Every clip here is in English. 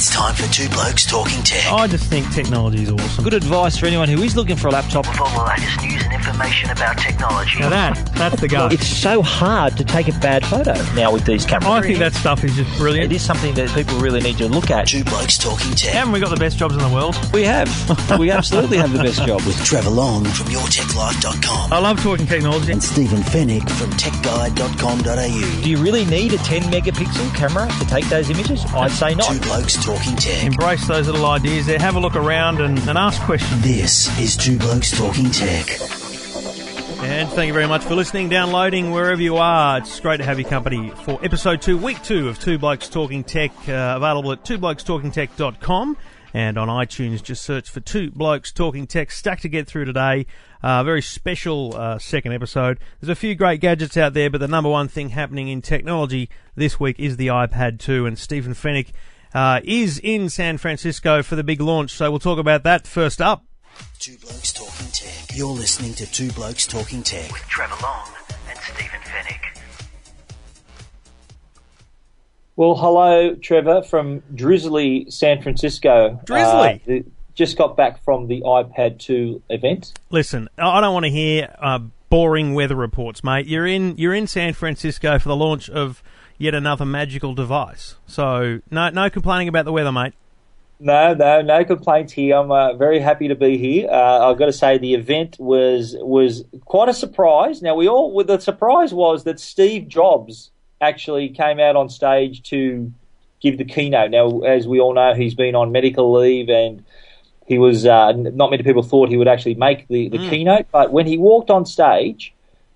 It's time for Two Blokes Talking Tech. I just think technology is awesome. Good advice for anyone who is looking for a laptop. With all the latest news and information about technology. Now that, that's the guy. It's so hard to take a bad photo now with these cameras. I think that stuff is just brilliant. It is something that people really need to look at. Two Blokes Talking Tech. Haven't we got the best jobs in the world? We have. We absolutely have the best job. With Trevor Long from YourTechLife.com I love talking technology. and Stephen Fenech from TechGuide.com.au. Do you really need a 10 megapixel camera to take those images? I'd say not. Two Blokes Talking Tech. Embrace those little ideas there. Have a look around and, and ask questions. This is Two Blokes Talking Tech. And thank you very much for listening, downloading wherever you are. It's great to have your company for episode two, week two of Two Blokes Talking Tech, uh, available at twoblokestalkingtech.com and on iTunes. Just search for Two Blokes Talking Tech. Stacked to get through today. Uh, very special uh, second episode. There's a few great gadgets out there, but the number one thing happening in technology this week is the iPad 2. And Stephen Fenech uh, is in San Francisco for the big launch, so we'll talk about that first up. Two Blokes Talking Tech. You're listening to Two Blokes Talking Tech with Trevor Long and Stephen Fenech. Well, hello, Trevor, from drizzly San Francisco. Drizzly? Uh, the- just got back from the iPad 2 event. Listen, I I don't want to hear uh, boring weather reports, mate. You're in you're in San Francisco for the launch of yet another magical device. So no no complaining about the weather, mate. No, no, no complaints here. I'm uh, very happy to be here. Uh, I've got to say the event was was quite a surprise. Now we all well, the surprise was that Steve Jobs actually came out on stage to give the keynote. Now, as we all know, he's been on medical leave and he was uh, not many people thought he would actually make the, the keynote. But when he walked on stage,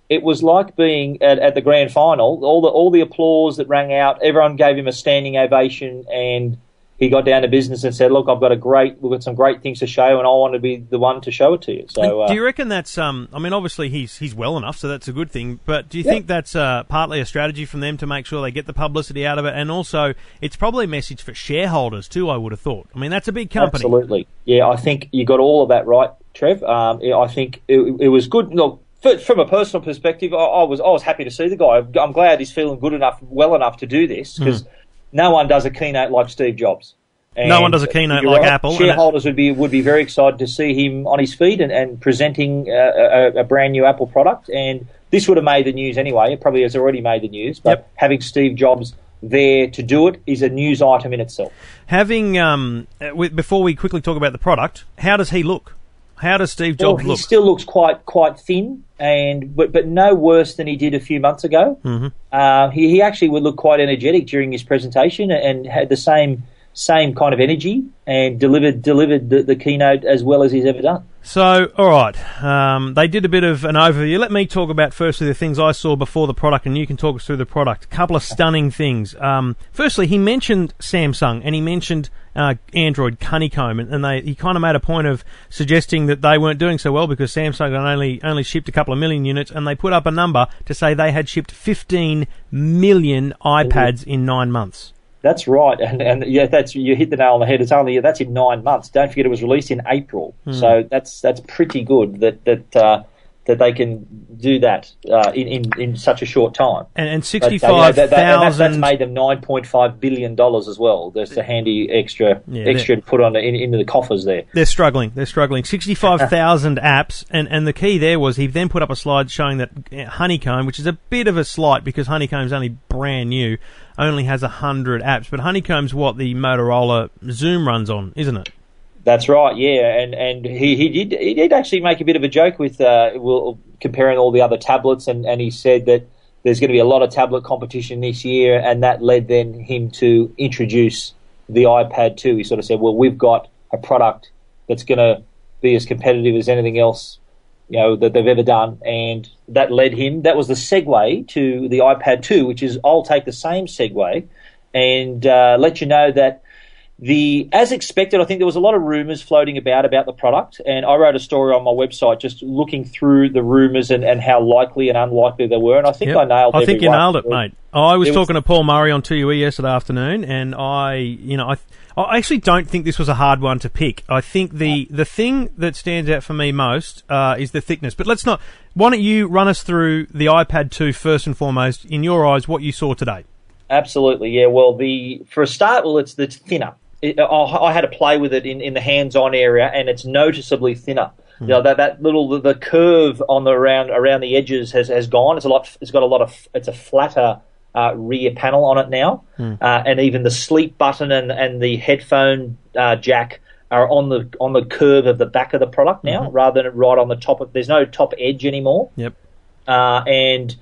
it was like being at, at the grand final. All the all the applause that rang out, everyone gave him a standing ovation, and he got down to business and said, "Look, I've got a great, we've got some great things to show, and I want to be the one to show it to you." So, uh, do you reckon that's um? I mean, obviously he's he's well enough, so that's a good thing. But do you Yeah. think that's uh, partly a strategy from them to make sure they get the publicity out of it, and also it's probably a message for shareholders too? I would have thought. I mean, that's a big company. Absolutely. Yeah, I think you got all of that right, Trev. Um, I think it, it was good. Look, f- from a personal perspective, I, I was I was happy to see the guy. I'm glad he's feeling good enough, well enough to do this because no one does a keynote like Steve Jobs. Hmm. No one does a keynote like right, Apple, and Shareholders would be would be very excited to see him on his feet and, and presenting uh, a, a brand new Apple product. And this would have made the news anyway. It probably has already made the news. But Yep. having Steve Jobs there to do it is a news item in itself. Having um, uh, before we quickly talk about the product, how does he look? How does Steve Well, Jobs he look? still looks quite quite thin, and but but no worse than he did a few months ago. Mm-hmm. Uh, he he actually would look quite energetic during his presentation and had the same same kind of energy and delivered delivered the, the keynote as well as he's ever done. So, all right, um, they did a bit of an overview. Let me talk about firstly the things I saw before the product, and you can talk us through the product. A couple of stunning things. Um, firstly, he mentioned Samsung, and he mentioned uh, Android Honeycomb, and, they, he kind of made a point of suggesting that they weren't doing so well because Samsung had only only shipped a couple of million units, and they put up a number to say they had shipped 15 million iPads in nine months. That's right, and and yeah, that's you hit the nail on the head. It's only that's in nine months. Don't forget it was released in April, so that's that's pretty good that that uh, that they can do that uh, in, in in such a short time. And, and But, uh, yeah, that- that's, 65,000 that's made them nine point five billion dollars as well. There's a handy extra Yeah, extra to put on in, into the coffers there. They're struggling. They're struggling. 65,000 apps. And, and the key there was he then put up a slide showing that uh, Honeycomb, which is a bit of a slight because Honeycomb's only brand new, only has 100 apps. But Honeycomb's what the Motorola Xoom runs on, isn't it? That's right, yeah, and and he, he did he did actually make a bit of a joke with uh, well, comparing all the other tablets, and, and he said that there's going to be a lot of tablet competition this year, and that led then him to introduce the iPad 2. He sort of said, well, we've got a product that's going to be as competitive as anything else, you know, that they've ever done, and that led him. That was the segue to the iPad 2, which is I'll take the same segue and uh, let you know that the as expected, I think there was a lot of rumours floating about about the product, and I wrote a story on my website just looking through the rumours and, and how likely and unlikely they were, and I think Yep. I nailed. It. I think you nailed it, mate. I was talking to Paul Murray on 2UE yesterday afternoon, and I, you know, I, I actually don't think this was a hard one to pick. I think the, the thing that stands out for me most uh, is the thickness. But let's not. Why don't you run us through the iPad 2 first and foremost, in your eyes, what you saw today? Absolutely, yeah. Well, the for a start, well, it's it's thinner. It, I, I had to play with it in, in the hands-on area, and it's noticeably thinner. You know that that little the, the curve on the around around the edges has, has gone. It's a lot. It's got a lot of. It's a flatter uh, rear panel on it now, uh, and even the sleep button and, and the headphone uh, jack are on the on the curve of the back of the product now, rather than right on the top of. There's no top edge anymore, Yep. uh, and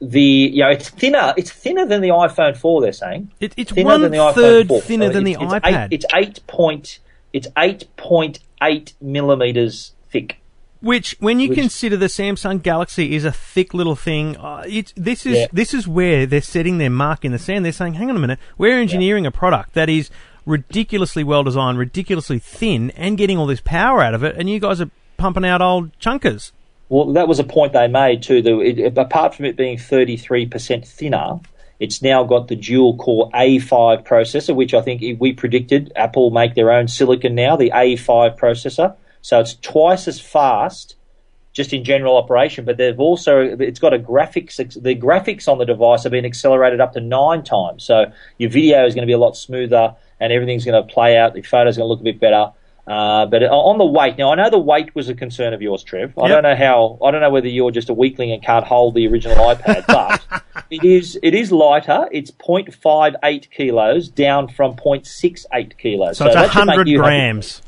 the you know it's thinner. It's thinner than the iPhone 4. They're saying It, it's thinner one than the iPhone third 4. thinner So than the it's, it's iPad. Eight, it's eight point. It's eight point eight millimeters thick. Which, when you Which- consider the Samsung Galaxy is a thick little thing, uh, it's, this is Yeah. this is where they're setting their mark in the sand. They're saying, "Hang on a minute, we're engineering a product that is ridiculously well designed, ridiculously thin, and getting all this power out of it, and you guys are pumping out old chunkers." Well, that was a point they made too. That it, apart from it being 33% thinner, it's now got the dual core A5 processor, which I think we predicted Apple make their own silicon now, the A5 processor. So it's twice as fast just in general operation, but they've also it's got a graphics the graphics on the device have been accelerated up to nine times. So your video is going to be a lot smoother and everything's going to play out. The photos going to look a bit better. Uh, but on the weight, now I know the weight was a concern of yours, Trev. I Yep. don't know how. I don't know whether you're just a weakling and can't hold the original iPad, but it is it is lighter. It's 0.58 kilos down from 0.68 kilos. So, it's that hundred grams.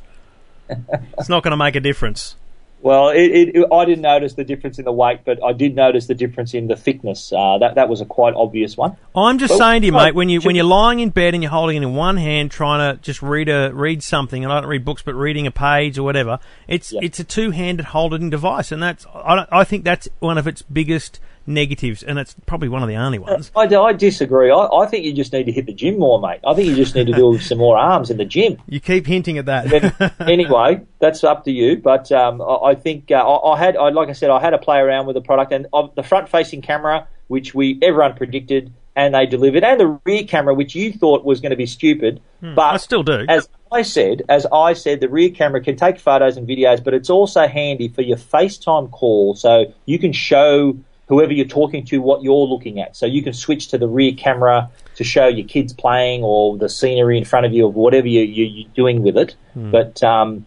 it's not going to make a difference. Well, it, it, I didn't notice the difference in the weight, but I did notice the difference in the thickness. Uh, that that was a quite obvious one. I'm just Well, saying to you, mate, when you when you're lying in bed and you're holding it in one hand, trying to just read a read something, and I don't read books, but reading a page or whatever, it's Yeah. it's a two handed holding device, and that's I, I think that's one of its biggest negatives, and it's probably one of the only ones. I, I disagree. I, I think you just need to hit the gym more, mate. I think you just need to do some more arms in the gym. You keep hinting at But that. anyway, that's up to you. But um, I, I think uh, I, I had, I, like I said, I had to play around with the product and of the front-facing camera, which we everyone predicted and they delivered, and the rear camera, which you thought was going to be stupid, but Hmm, I still do. As I said, as I said, the rear camera can take photos and videos, but it's also handy for your FaceTime call, so you can show whoever you're talking to what you're looking at. So you can switch to the rear camera to show your kids playing or the scenery in front of you or whatever you, you, you're doing with it. But um,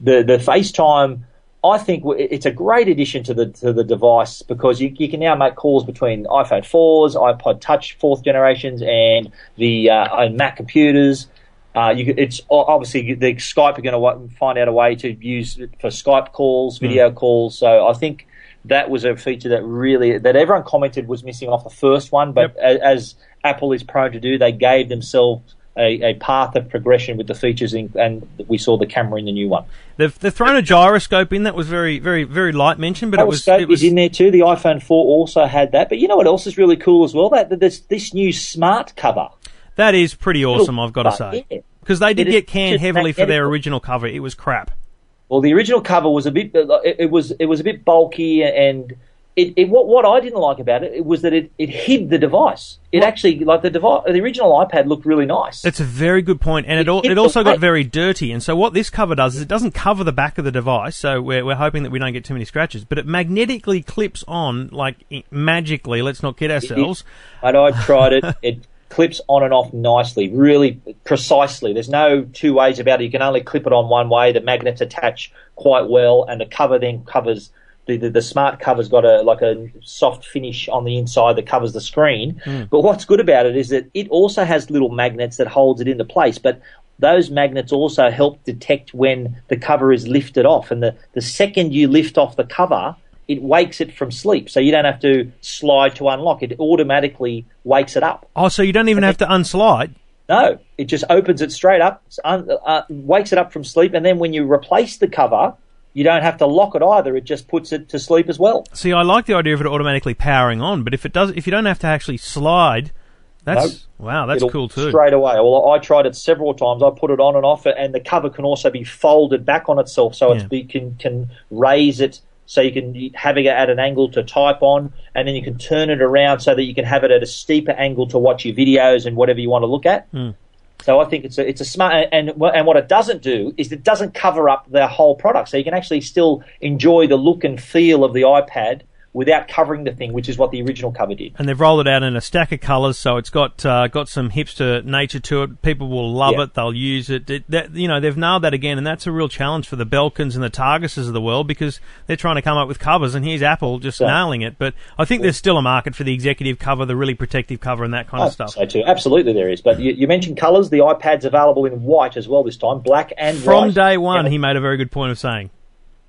the the FaceTime, I think it's a great addition to the to the device because you, you can now make calls between iPhone 4s, iPod Touch fourth generations, and the uh, and Mac computers. Uh, you, it's obviously the Skype are going to find out a way to use it for Skype calls, video calls. So I think that was a feature that really that everyone commented was missing off the first one. But a, as Apple is prone to do, they gave themselves a, a path of progression with the features, in, and we saw the camera in the new one. They've, they've thrown a gyroscope in that was very very very light mention, but it was Gyroscope it was is in there too. The iPhone 4 also had that. But you know what else is really cool as well? That, there's this new smart cover. that is pretty awesome. I've got to say yeah. because they did It get canned heavily for their original cover. It was crap. Well, the original cover was a bit. Uh, it, it was it was a bit bulky, and it, it what what I didn't like about it, it was that it, it hid the device. It actually like the device. The original iPad looked really nice. That's a very good point, and it, It al- it also got very dirty. And so what this cover does is it doesn't cover the back of the device, so we're, we're hoping that we don't get too many scratches. But it magnetically clips on like magically. Let's not kid ourselves. and I tried it. It clips on and off nicely, really precisely. There's no two ways about it. You can only clip it on one way. The magnets attach quite well, and the cover then covers. The, the, the smart cover's got a like a soft finish on the inside that covers the screen. Hmm. But what's good about it is that it also has little magnets that holds it into place. But those magnets also help detect when the cover is lifted off. And the, the second you lift off the cover, it wakes it from sleep. So you don't have to slide to unlock. It automatically wakes it up. Oh, so you don't even have to unslide. No, it just opens it straight up, un, uh, wakes it up from sleep, and then when you replace the cover, you don't have to lock it either. It just puts it to sleep as well. See, I like the idea of it automatically powering on, but if it does, if you don't have to actually slide, that's wow, that's cool too. Straight away. Well, I tried it several times. I put it on and off, and the cover can also be folded back on itself, so it's Yeah. be, can can raise it so you can have it at an angle to type on, and then you can turn it around so that you can have it at a steeper angle to watch your videos and whatever you want to look at. Hmm. So I think it's a it's a smart and and what it doesn't do is it doesn't cover up the whole product, so you can actually still enjoy the look and feel of the iPad without covering the thing, which is what the original cover did. And they've rolled it out in a stack of colours, so it's got uh, got some hipster nature to it. People will love Yeah. it; they'll use it. it that, you know, they've nailed that again, and that's a real challenge for the Belkins and the Targuses of the world because they're trying to come up with covers, and here's Apple just nailing it. But I think there's still a market for the executive cover, the really protective cover, and that kind I of stuff. So too, absolutely there is. But you, you mentioned colours. The iPad's available in white as well this time, black and From white. day one, Yeah. he made a very good point of saying.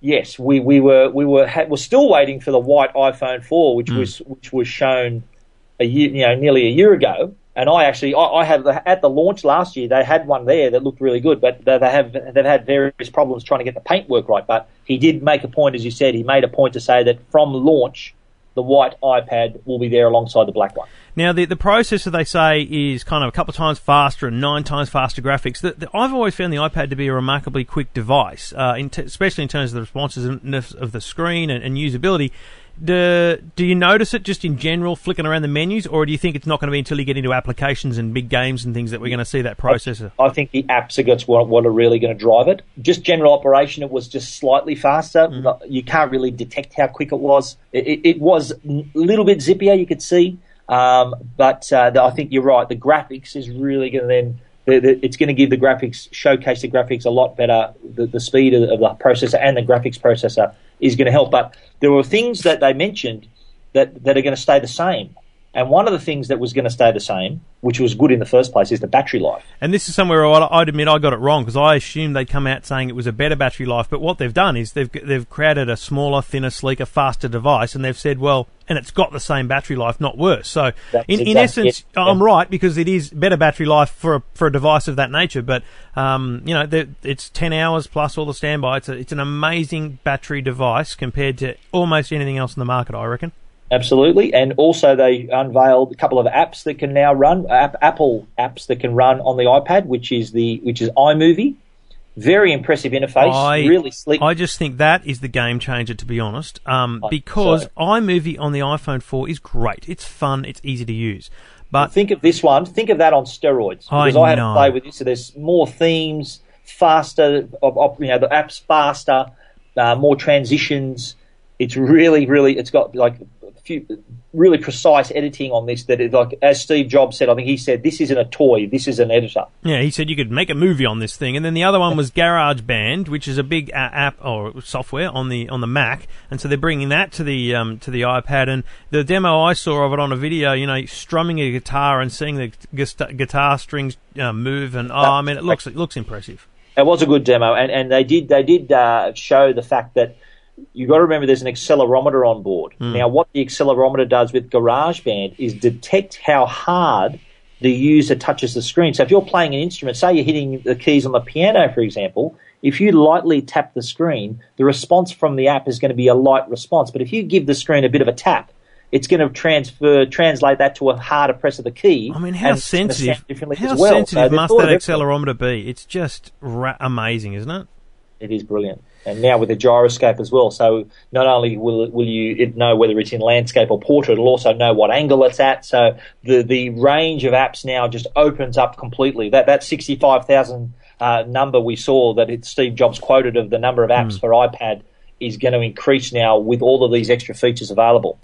Yes, we, we were we were ha- we're still waiting for the white iPhone 4, which hmm. was which was shown a year, you know, nearly a year ago. And I actually, I, I had at the launch last year, they had one there that looked really good, but they they have they've had various problems trying to get the paintwork right. But he did make a point, as you said, he made a point to say that from launch, the white iPad will be there alongside the black one. Now, the, the processor they say is kind of a couple of times faster and nine times faster graphics. The, the, I've always found the iPad to be a remarkably quick device, uh, in t- especially in terms of the responsiveness of the screen and, and usability. Do, do you notice it just in general flicking around the menus, or do you think it's not going to be until you get into applications and big games and things that we're going to see that processor? I think the apps are what, what are really going to drive it. Just general operation, it was just slightly faster. You can't really detect how quick it was. It, it, it was a little bit zippier, you could see. Um, but uh, the, I think you're right. The graphics is really going to then. It's going to give the graphics, showcase the graphics a lot better. The, the speed of, of the processor and the graphics processor is going to help. But there were things that they mentioned that, that are going to stay the same. And one of the things that was going to stay the same, which was good in the first place, is the battery life. And this is somewhere I'd I'd admit I got it wrong because I assumed they'd come out saying it was a better battery life. But what they've done is they've they've created a smaller, thinner, sleeker, faster device, and they've said, well, and it's got the same battery life, not worse. So That's in, in essence, it. I'm Yeah. right because it is better battery life for a, for a device of that nature. But um, you know, it's 10 hours plus all the standby. It's a, it's an amazing battery device compared to almost anything else in the market, I reckon. Absolutely, and also they unveiled a couple of apps that can now run app, Apple apps that can run on the iPad, which is the which is iMovie. Very impressive interface, I, really sleek. I just think that is the game changer, to be honest, um, because so- iMovie on the iPhone 4 is great. It's fun. It's easy to use. But think of this one. Think of that on steroids because I, had know. to play with this. So there's more themes, faster. You know, the app's faster, uh, more transitions. It's really, really. It's got like few really precise editing on this. That is like as Steve Jobs said. I think he said this isn't a toy. This is an editor. Yeah, he said you could make a movie on this thing, and then the other one was GarageBand, which is a big uh, app or software on the on the Mac, and so they're bringing that to the um, to the iPad. And the demo I saw of it on a video, you know, strumming a guitar and seeing the gu- guitar strings uh, move, and oh, I mean, it looks it looks impressive. It was a good demo, and, and they did they did uh, show the fact that you've got to remember there's an accelerometer on board. Hmm. Now, what the accelerometer does with GarageBand is detect how hard the user touches the screen. So if you're playing an instrument, say you're hitting the keys on the piano, for example, if you lightly tap the screen, the response from the app is going to be a light response. But if you give the screen a bit of a tap, it's going to transfer, translate that to a harder press of the key. I mean, how and it's going to sensitive? How well. Sensitive they've must that accelerometer be? It's just ra- amazing, isn't it? It is brilliant. And now with the gyroscope as well, so not only will will you know whether it's in landscape or portrait, it'll also know what angle it's at. So the the range of apps now just opens up completely. That that sixty five thousand uh, number we saw that it, Steve Jobs quoted of the number of apps for iPad is going to increase now with all of these extra features available.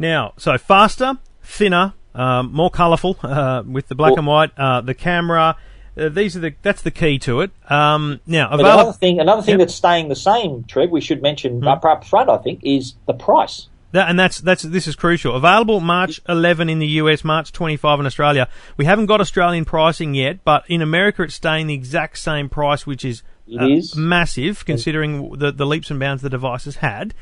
Now, so faster, thinner, um, more colourful uh, with the black Well- and white. Uh, the camera. Uh, these are the that's the key to it. Um, now, another thing, another thing Yep. that's staying the same, Trev, we should mention up, up front, I think, is the price. That, and that's that's this is crucial. Available March 11 in the US, March 25 in Australia. We haven't got Australian pricing yet, but in America it's staying the exact same price, which is, uh, is. massive considering the the leaps and bounds the device has had.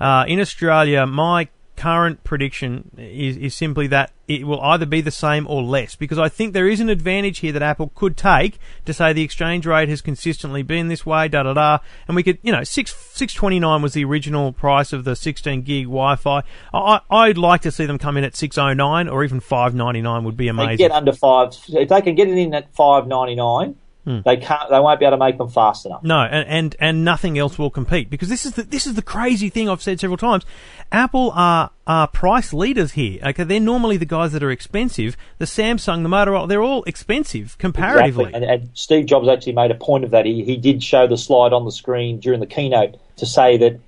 Uh, in Australia, my current prediction is, is simply that it will either be the same or less because I think there is an advantage here that Apple could take to say the exchange rate has consistently been this way, da da da, and we could, you know, six six twenty nine was the original price of the sixteen gig Wi-Fi. I, I'd like to see them come in at six oh nine or even five ninety nine would be They amazing. get under five. If they can get it in at five ninety nine, Hmm. they can't. They won't be able to make them fast enough. No, and, and and nothing else will compete because this is the this is the crazy thing I've said several times. Apple are are price leaders here. Okay, they're normally the guys that are expensive. The Samsung, the Motorola, they're all expensive comparatively. Exactly. And, and Steve Jobs actually made a point of that. He, he did show the slide on the screen during the keynote to say that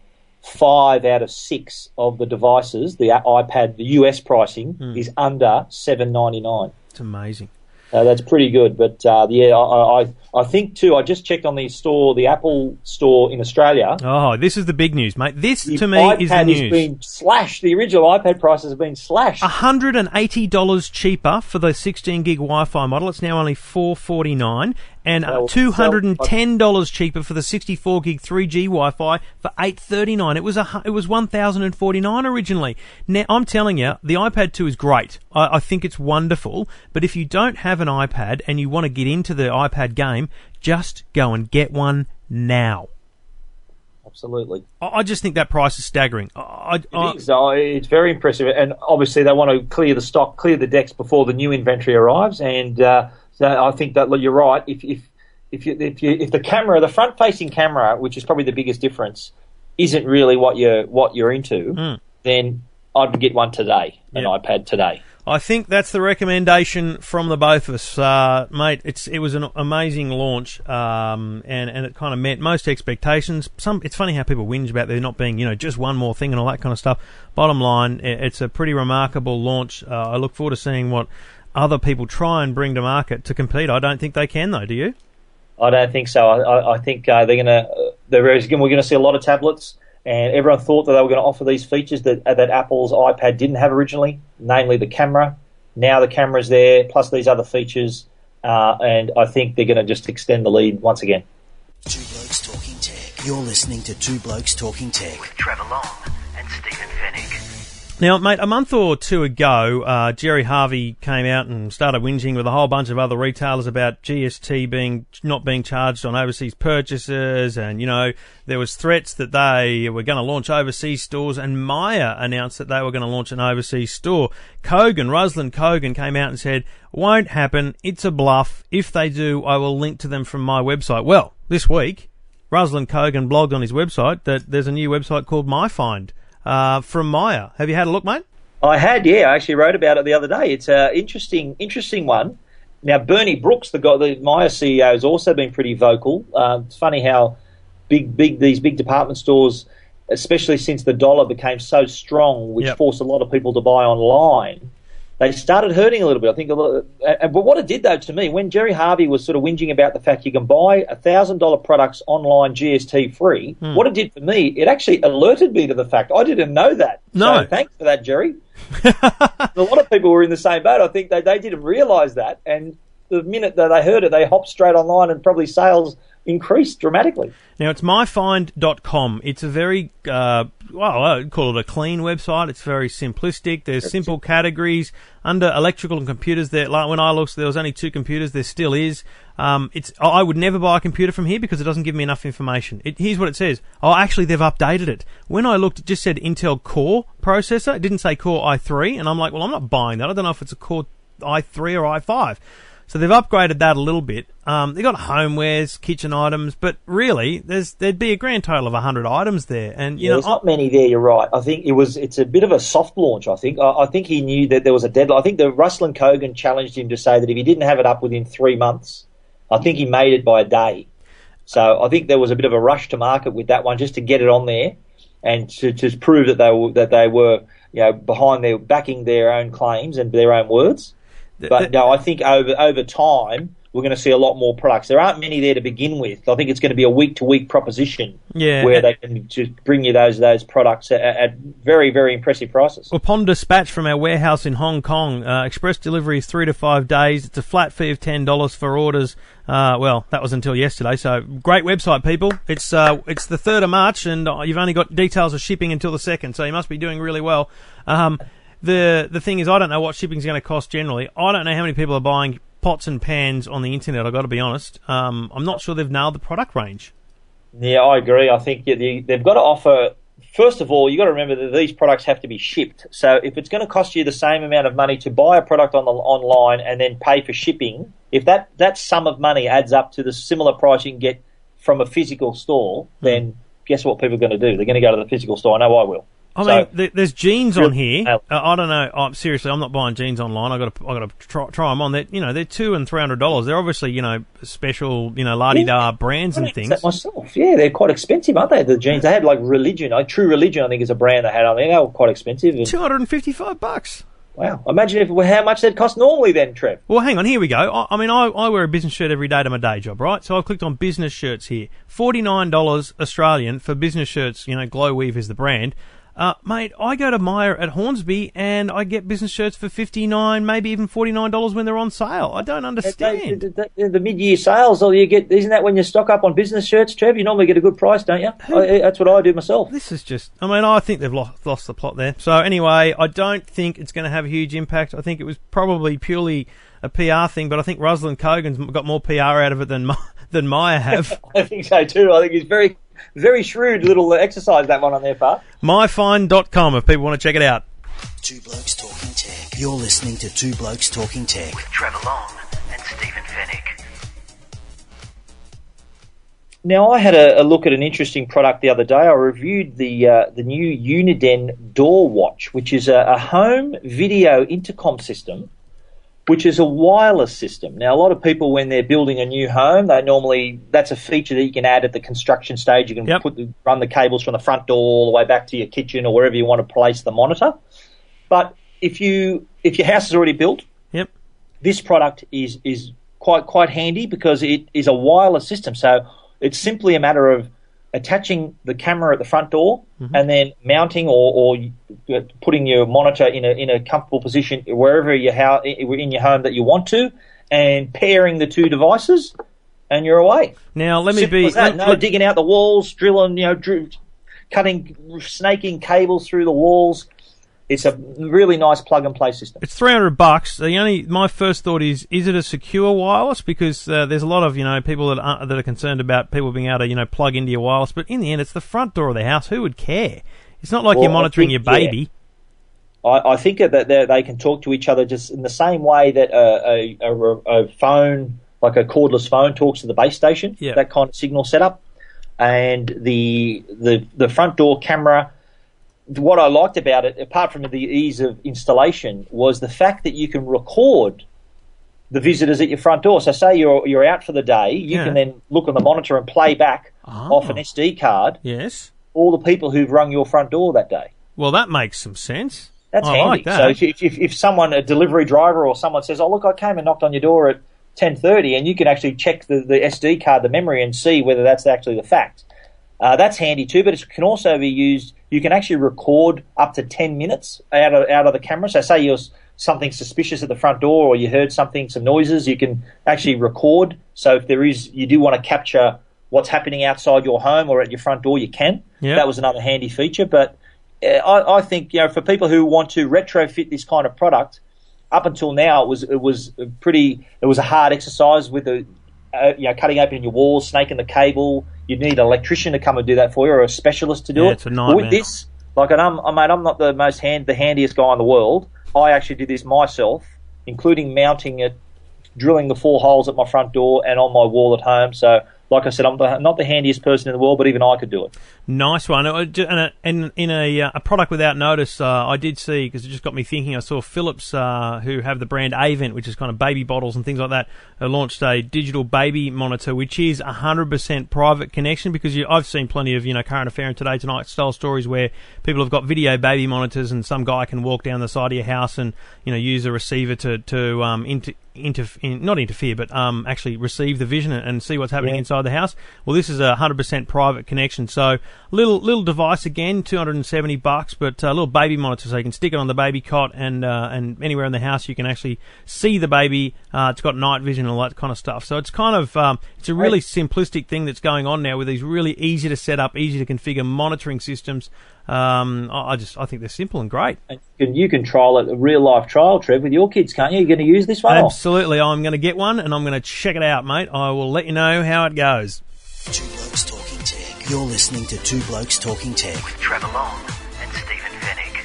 five out of six of the devices, the iPad, the US pricing mm. is under seven ninety nine. It's amazing. Uh, that's pretty good. But uh, yeah, I, I, I think too. I just checked on the store, the Apple store in Australia. Oh, this is the big news, mate. This to me iPad is the news. Has been slashed. The original iPad prices have been slashed. hundred and eighty dollars cheaper for the sixteen gig Wi-Fi model. It's now only four forty nine, and two hundred and ten dollars cheaper for the sixty four gig three G Wi-Fi for eight thirty nine. It was a it was one thousand and forty nine originally. Now I'm telling you, the iPad two is great. I, I think it's wonderful. But if you don't have an iPad and you want to get into the iPad game, just go and get one now. Absolutely. I just think that price is staggering. I, I, it is. It's very impressive, and obviously they want to clear the stock, clear the decks before the new inventory arrives, and. Uh, so I think that you're right. If if if you, if, you, if the camera, the front facing camera, which is probably the biggest difference, isn't really what you're what you're into, mm. then I'd get one today, an yep. iPad today. I think that's the recommendation from the both of us, uh, mate. It's it was an amazing launch, um, and and it kind of met most expectations. Some it's funny how people whinge about there not being you know just one more thing and all that kind of stuff. Bottom line, it's a pretty remarkable launch. Uh, I look forward to seeing what other people try and bring to market to compete. I don't think they can, though. Do you? I don't think so. I, I think uh, they're going to. Uh, we're going to see a lot of tablets, and everyone thought that they were going to offer these features that uh, that Apple's iPad didn't have originally, namely the camera. Now the camera's there, plus these other features, uh, and I think they're going to just extend the lead once again. Two blokes talking tech. You're listening to Two Blokes Talking Tech with Trevor Long and Stephen Fenech. Now, mate, a month or two ago, uh, Gerry Harvey came out and started whinging with a whole bunch of other retailers about GST being not being charged on overseas purchases, and you know there was threats that they were going to launch overseas stores, and Myer announced that they were going to launch an overseas store. Kogan, Ruslan Kogan, came out and said, "Won't happen. It's a bluff. If they do, I will link to them from my website." Well, this week, Ruslan Kogan blogged on his website that there's a new website called MyFind uh, from Myer. Have you had a look, mate? I had, yeah. I actually wrote about it the other day. It's an interesting, interesting one. Now, Bernie Brooks, the guy, the Myer CEO, has also been pretty vocal. Uh, it's funny how big, big these big department stores, especially since the dollar became so strong, which yep. forced a lot of people to buy online they started hurting a little bit. I think a little, but what it did though to me, when Gerry Harvey was sort of whinging about the fact you can buy a thousand dollar products online GST free, mm. what it did for me, it actually alerted me to the fact I didn't know that. No, so thanks for that, Jerry. a lot of people were in the same boat. I think they they didn't realise that, and the minute that they heard it, they hopped straight online, and probably sales increased dramatically. Now it's myfind.com. It's a very uh, well, I'd call it a clean website. It's very simplistic. There's simple categories under electrical and computers. There, like when I looked, there was only two computers. There still is. Um, it's I would never buy a computer from here because it doesn't give me enough information. It, here's what it says. Oh, actually, they've updated it. When I looked, it just said Intel Core processor. It didn't say Core i3, and I'm like, well, I'm not buying that. I don't know if it's a Core i3 or i5. So they've upgraded that a little bit. Um, they've got homewares, kitchen items, but really, there's there'd be a grand total of hundred items there, and you yeah, know, there's not many there. You're right. I think it was it's a bit of a soft launch. I think I, I think he knew that there was a deadline. I think the Ruslan Kogan challenged him to say that if he didn't have it up within three months, I think he made it by a day. So I think there was a bit of a rush to market with that one just to get it on there and to, to prove that they were that they were you know behind their backing their own claims and their own words. But no, I think over over time we're going to see a lot more products. There aren't many there to begin with. I think it's going to be a week to week proposition yeah, where they can just bring you those those products at, at very very impressive prices. Well, upon dispatch from our warehouse in Hong Kong, uh, express delivery is three to five days. It's a flat fee of ten dollars for orders. Uh, well, that was until yesterday. So great website, people. It's uh, it's the third of March, and you've only got details of shipping until the second. So you must be doing really well. Um, the the thing is, I don't know what shipping's going to cost generally. I don't know how many people are buying pots and pans on the internet. I've got to be honest. Um, I'm not sure they've nailed the product range. Yeah, I agree. I think they've got to offer. First of all, you've got to remember that these products have to be shipped. So if it's going to cost you the same amount of money to buy a product on the online and then pay for shipping, if that that sum of money adds up to the similar price you can get from a physical store, then guess what people are going to do? They're going to go to the physical store. I know I will. I So- mean, th- there's jeans on here. Uh, I don't know. Oh, seriously, I'm not buying jeans online. I got to, I got to try, try them on. They're, you know, they're two and three hundred dollars. They're obviously, you know, special, you know, la di da brands and things. myself. Yeah, they're quite expensive, aren't they? The jeans they had like Religion, like True Religion, I think is a brand they had. I think they were quite expensive. Two hundred and fifty-five bucks. wow, imagine if how much they'd cost normally then, Trev. Well, hang on. Here we go. I, I mean, I, I wear a business shirt every day to my day job, right? So I've clicked on business shirts here. Forty-nine dollars Australian for business shirts. You know, Gloweave is the brand. Uh, mate, I go to Myer at Hornsby and I get business shirts for fifty-nine, maybe even forty-nine dollars when they're on sale. I don't understand. The, the- the mid-year sales, or you get isn't that when you stock up on business shirts, Trev? You normally get a good price, don't you? I, that's what I do myself. This is just. I mean, I think they've lost, lost the plot there. So anyway, I don't think it's going to have a huge impact. I think it was probably purely a PR thing, but I think Ruslan Kogan's got more PR out of it than than Myer have. I think so too. I think it's very, very shrewd little exercise that one on their part. Myfind.com if people want to check it out. Two Blokes Talking Tech. You're listening to Two Blokes Talking Tech with Trevor Long and Stephen Fenech. Now, I had a, a look at an interesting product the other day. I reviewed the uh, the new Uniden Door Watch, which is a, a home video intercom system, which is a wireless system. Now, a lot of people, when they're building a new home, they normally that's a feature that you can add at the construction stage. You can Yep. put the, run the cables from the front door all the way back to your kitchen or wherever you want to place the monitor. But if you if your house is already built, Yep. this product is is quite quite handy because it is a wireless system. So it's simply a matter of attaching the camera at the front door mm-hmm. and then mounting or, or putting your monitor in a in a comfortable position wherever you how in your home that you want to, and pairing the two devices, and you're away. Now let me Simple be. let- no let- digging out the walls, drilling, you know, dri- cutting, snaking cables through the walls. It's a really nice plug and play system. It's three hundred bucks. The only my first thought is: is it a secure wireless? Because uh, there's a lot of you know people that are, that are concerned about people being able to you know plug into your wireless. But in the end, it's the front door of the house. Who would care? It's not like Well, you're monitoring think- your yeah. baby. I, I think that they they can talk to each other just in the same way that a, a, a, a phone, like a cordless phone, talks to the base station. Yeah. That kind of signal setup, and the the the front door camera. What I liked about it, apart from the ease of installation, was the fact that you can record the visitors at your front door. So, say you're you're out for the day, you Yeah. can then look on the monitor and play back off an Oh. SD card Yes. all the people who've rung your front door that day. Well, that makes some sense. That's I handy. like that. So if, if, if, if someone, a delivery driver or someone says, "Oh look, I came and knocked on your door at 10:30," and you can actually check the, the SD card, the memory, and see whether that's actually the fact. Uh, that's handy too, but it can also be used. You can actually record up to 10 minutes out of out of the camera. So say you're something suspicious at the front door, or you heard something, some noises, you can actually record. So if there is, you do want to capture what's happening outside your home or at your front door, you can. Yeah. That was another handy feature, but uh, I, I think you know for people who want to retrofit this kind of product, up until now it was it was pretty it was a hard exercise with the uh, you know cutting open your walls, snaking the cable. You'd need an electrician to come and do that for you, or a specialist to do Yeah, it. it's a But nightmare. With this, like, and I'm, I mate, I'm not the most hand the handiest guy in the world. I actually did this myself, including mounting it, drilling the four holes at my front door and on my wall at home. So, like I said, I'm the, not the handiest person in the world, but even I could do it. Nice one. Uh, And, and in a, uh, a product without notice, uh, I did see because it just got me thinking. I saw Philips, uh, who have the brand Avent, which is kind of baby bottles and things like that, uh, launched a digital baby monitor, which is hundred percent private connection. Because you, I've seen plenty of you know current affair and today tonight style stories where people have got video baby monitors, and some guy can walk down the side of your house and you know use a receiver to to um, inter, interf- in, not interfere, but um, actually receive the vision and, and see what's happening Yeah. inside the house. Well, this is a hundred percent private connection, so little little device again, two hundred and seventy bucks, but a little baby monitor, so you can stick it on the baby cot and uh, and anywhere in the house you can actually see the baby. Uh, it's got night vision and all that kind of stuff. So it's kind of um, it's a really simplistic thing that's going on now with these really easy to set up, easy to configure monitoring systems. Um, I I just I think they're simple and great. And you can, you can trial it, a real life trial, Trev, with your kids, can't you? You're going to use this one? or- Absolutely, I'm going to get one and I'm going to check it out, mate. I will let you know how it goes. You're listening to Two Blokes Talking Tech with Trevor Long and Stephen Fenech.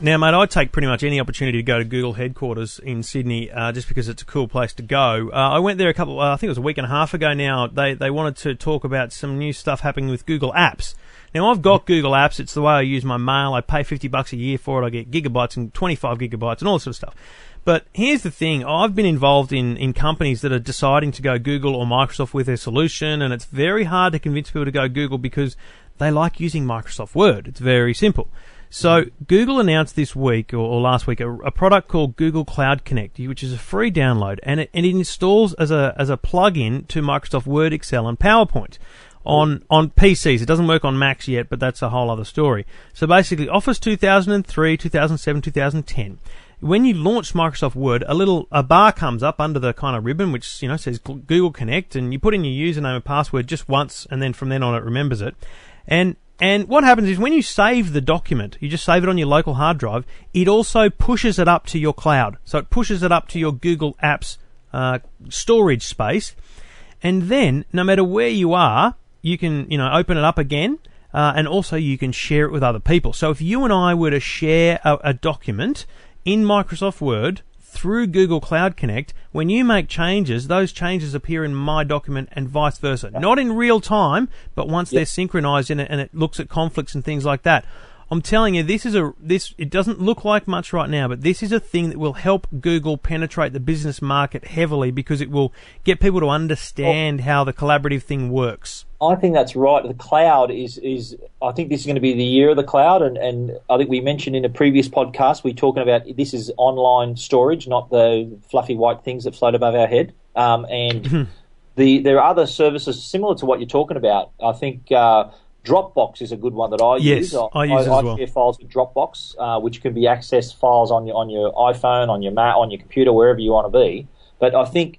Now, mate, I take pretty much any opportunity to go to Google headquarters in Sydney, uh, just because it's a cool place to go. Uh, I went there a couple, uh, I think it was a week and a half ago now. They they wanted to talk about some new stuff happening with Google Apps. Now, I've got Google Apps. It's the way I use my mail. I pay fifty bucks a year for it. I get gigabytes and twenty five gigabytes and all that sort of stuff. But here's the thing: I've been involved in in companies that are deciding to go Google or Microsoft with their solution, and it's very hard to convince people to go Google because they like using Microsoft Word. It's very simple. So Google announced this week or, or last week a, a, product called Google Cloud Connect, which is a free download, and it, and it installs as a as a plug-in to Microsoft Word, Excel, and PowerPoint on on PCs. It doesn't work on Macs yet, but that's a whole other story. So basically, Office 2003, 2007, 2010. When you launch Microsoft Word, a little a bar comes up under the kind of ribbon which you know says Google Connect, and you put in your username and password just once, and then from then on it remembers it. And and what happens is when you save the document, you just save it on your local hard drive, it also pushes it up to your cloud. So it pushes it up to your Google Apps uh, storage space. And then, no matter where you are, you can, you know, open it up again. Uh, and also you can share it with other people. So if you and I were to share a, a document in Microsoft Word, through Google Cloud Connect, when you make changes, those changes appear in my document and vice versa. Not in real time, but once yep. they're synchronized in it and it looks at conflicts and things like that. I'm telling you, this is a this. It doesn't look like much right now, but this is a thing that will help Google penetrate the business market heavily because it will get people to understand well, how the collaborative thing works. I think that's right. The cloud is is. I think this is going to be the year of the cloud, and, and I think we mentioned in a previous podcast we are talking about this is online storage, not the fluffy white things that float above our head. Um, and the there are other services similar to what you're talking about. I think. Uh, Dropbox is a good one that I yes, use. I, I use I, I well. share files with Dropbox, uh, which can be accessed files on your on your iPhone, on your Mac, on your computer, wherever you want to be. But I think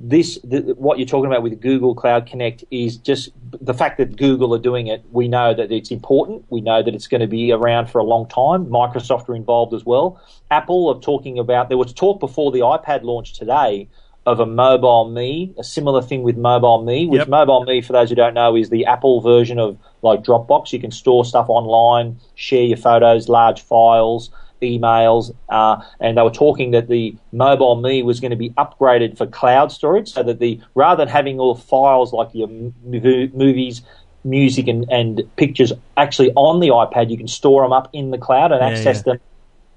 this the, what you're talking about with Google Cloud Connect is just the fact that Google are doing it. We know that it's important. We know that it's going to be around for a long time. Microsoft are involved as well. Apple are talking about. There was talk before the iPad launch today of a mobile me, a similar thing with mobile me, which yep. mobile me, for those who don't know, is the Apple version of like Dropbox. You can store stuff online, share your photos, large files, emails, uh, and they were talking that the mobile me was going to be upgraded for cloud storage, so that the rather than having all the files like your movies, music, and, and pictures actually on the iPad, you can store them up in the cloud and yeah, access yeah. them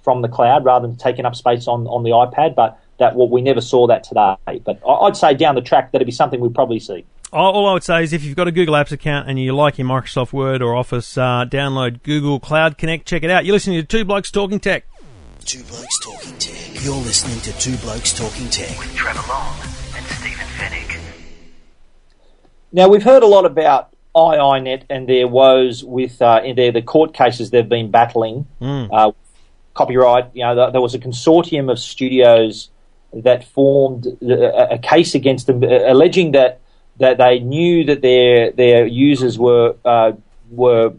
from the cloud rather than taking up space on, on the iPad. But that well, we never saw that today. But I'd say down the track that'd be something we'd probably see. All I would say is if you've got a Google Apps account and you like your Microsoft Word or Office, uh, download Google Cloud Connect. Check it out. You're listening to Two Blokes Talking Tech. Two Blokes Talking Tech. You're listening to Two Blokes Talking Tech with Trevor Long and Stephen Fenech. Now we've heard a lot about IINet and their woes with uh, in their the court cases they've been battling. Mm. Uh, copyright. You know, there was a consortium of studios that formed a, case against them, alleging that that they knew that their their users were uh, were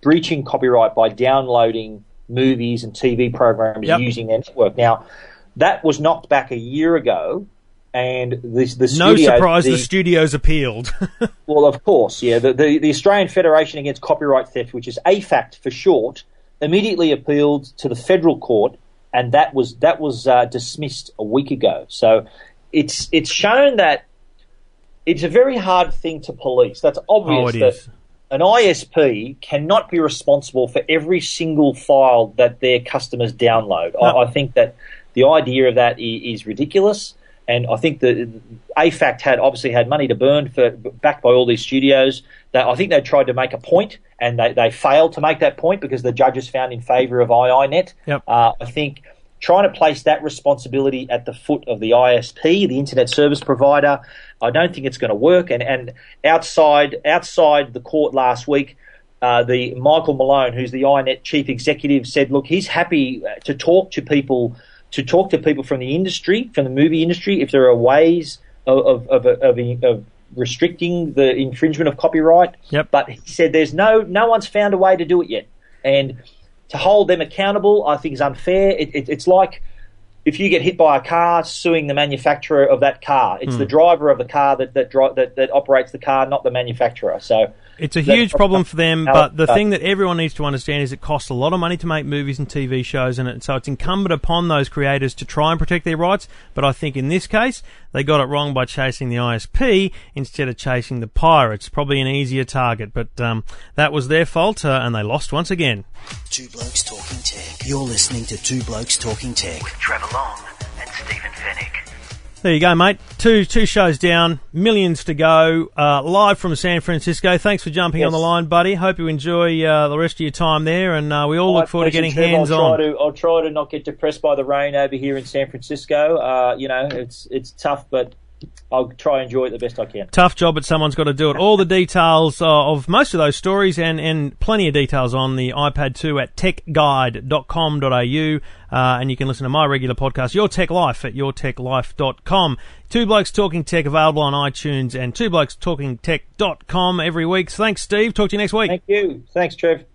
breaching copyright by downloading movies and TV programs yep. using their network. Now, that was knocked back a year ago, and this the no surprise the, the studios appealed. well, of course, yeah. The, the, the Australian Federation Against Copyright Theft, which is AFACT for short, immediately appealed to the federal court and that was that was uh, dismissed a week ago. So it's it's shown that it's a very hard thing to police. That's obvious oh, that is. an ISP cannot be responsible for every single file that their customers download. No. I, I, think that the idea of that is, is ridiculous. And I think that AFACT had obviously had money to burn for backed by all these studios. That I think they tried to make a point and they, they failed to make that point because the judges found in favour of IINet. Yep. Uh, I think trying to place that responsibility at the foot of the ISP, the internet service provider, I don't think it's going to work. And and outside outside the court last week. Uh, the Michael Malone, who's the iiNet chief executive, said, "Look, he's happy to talk to people to talk to people from the industry, from the movie industry, if there are ways of of, of, of, of restricting the infringement of copyright. Yep. But he said there's no no one's found a way to do it yet, and to hold them accountable, I think is unfair. It, it, it's like if you get hit by a car, suing the manufacturer of that car. It's hmm. the driver of the car that that, dri- that that operates the car, not the manufacturer. So It's a huge problem for them, but the thing that everyone needs to understand is it costs a lot of money to make movies and TV shows, and so it's incumbent upon those creators to try and protect their rights. But I think in this case, they got it wrong by chasing the ISP instead of chasing the pirates. Probably an easier target, but um, that was their fault, uh, and they lost once again. Two Blokes Talking Tech. You're listening to Two Blokes Talking Tech with Trevor Long and Stephen Fenech. There you go, mate. Two two shows down, millions to go. Uh, live from San Francisco. Thanks for jumping on the line, buddy. Hope you enjoy uh, the rest of your time there, and uh, we all My look forward to getting hands I'll on. To, I'll try to not get depressed by the rain over here in San Francisco. Uh, you know, it's it's tough, but I'll try and enjoy it the best I can. tough job, but someone's got to do it. All the details uh, of most of those stories and, and plenty of details on the iPad 2 at techguide.com.au. Uh, and you can listen to my regular podcast, Your Tech Life, at yourtechlife.com. Two Blokes Talking Tech available on iTunes and two blokes talking tech.com every week. Thanks, Steve. Talk to you next week. Thank you. Thanks, Trev.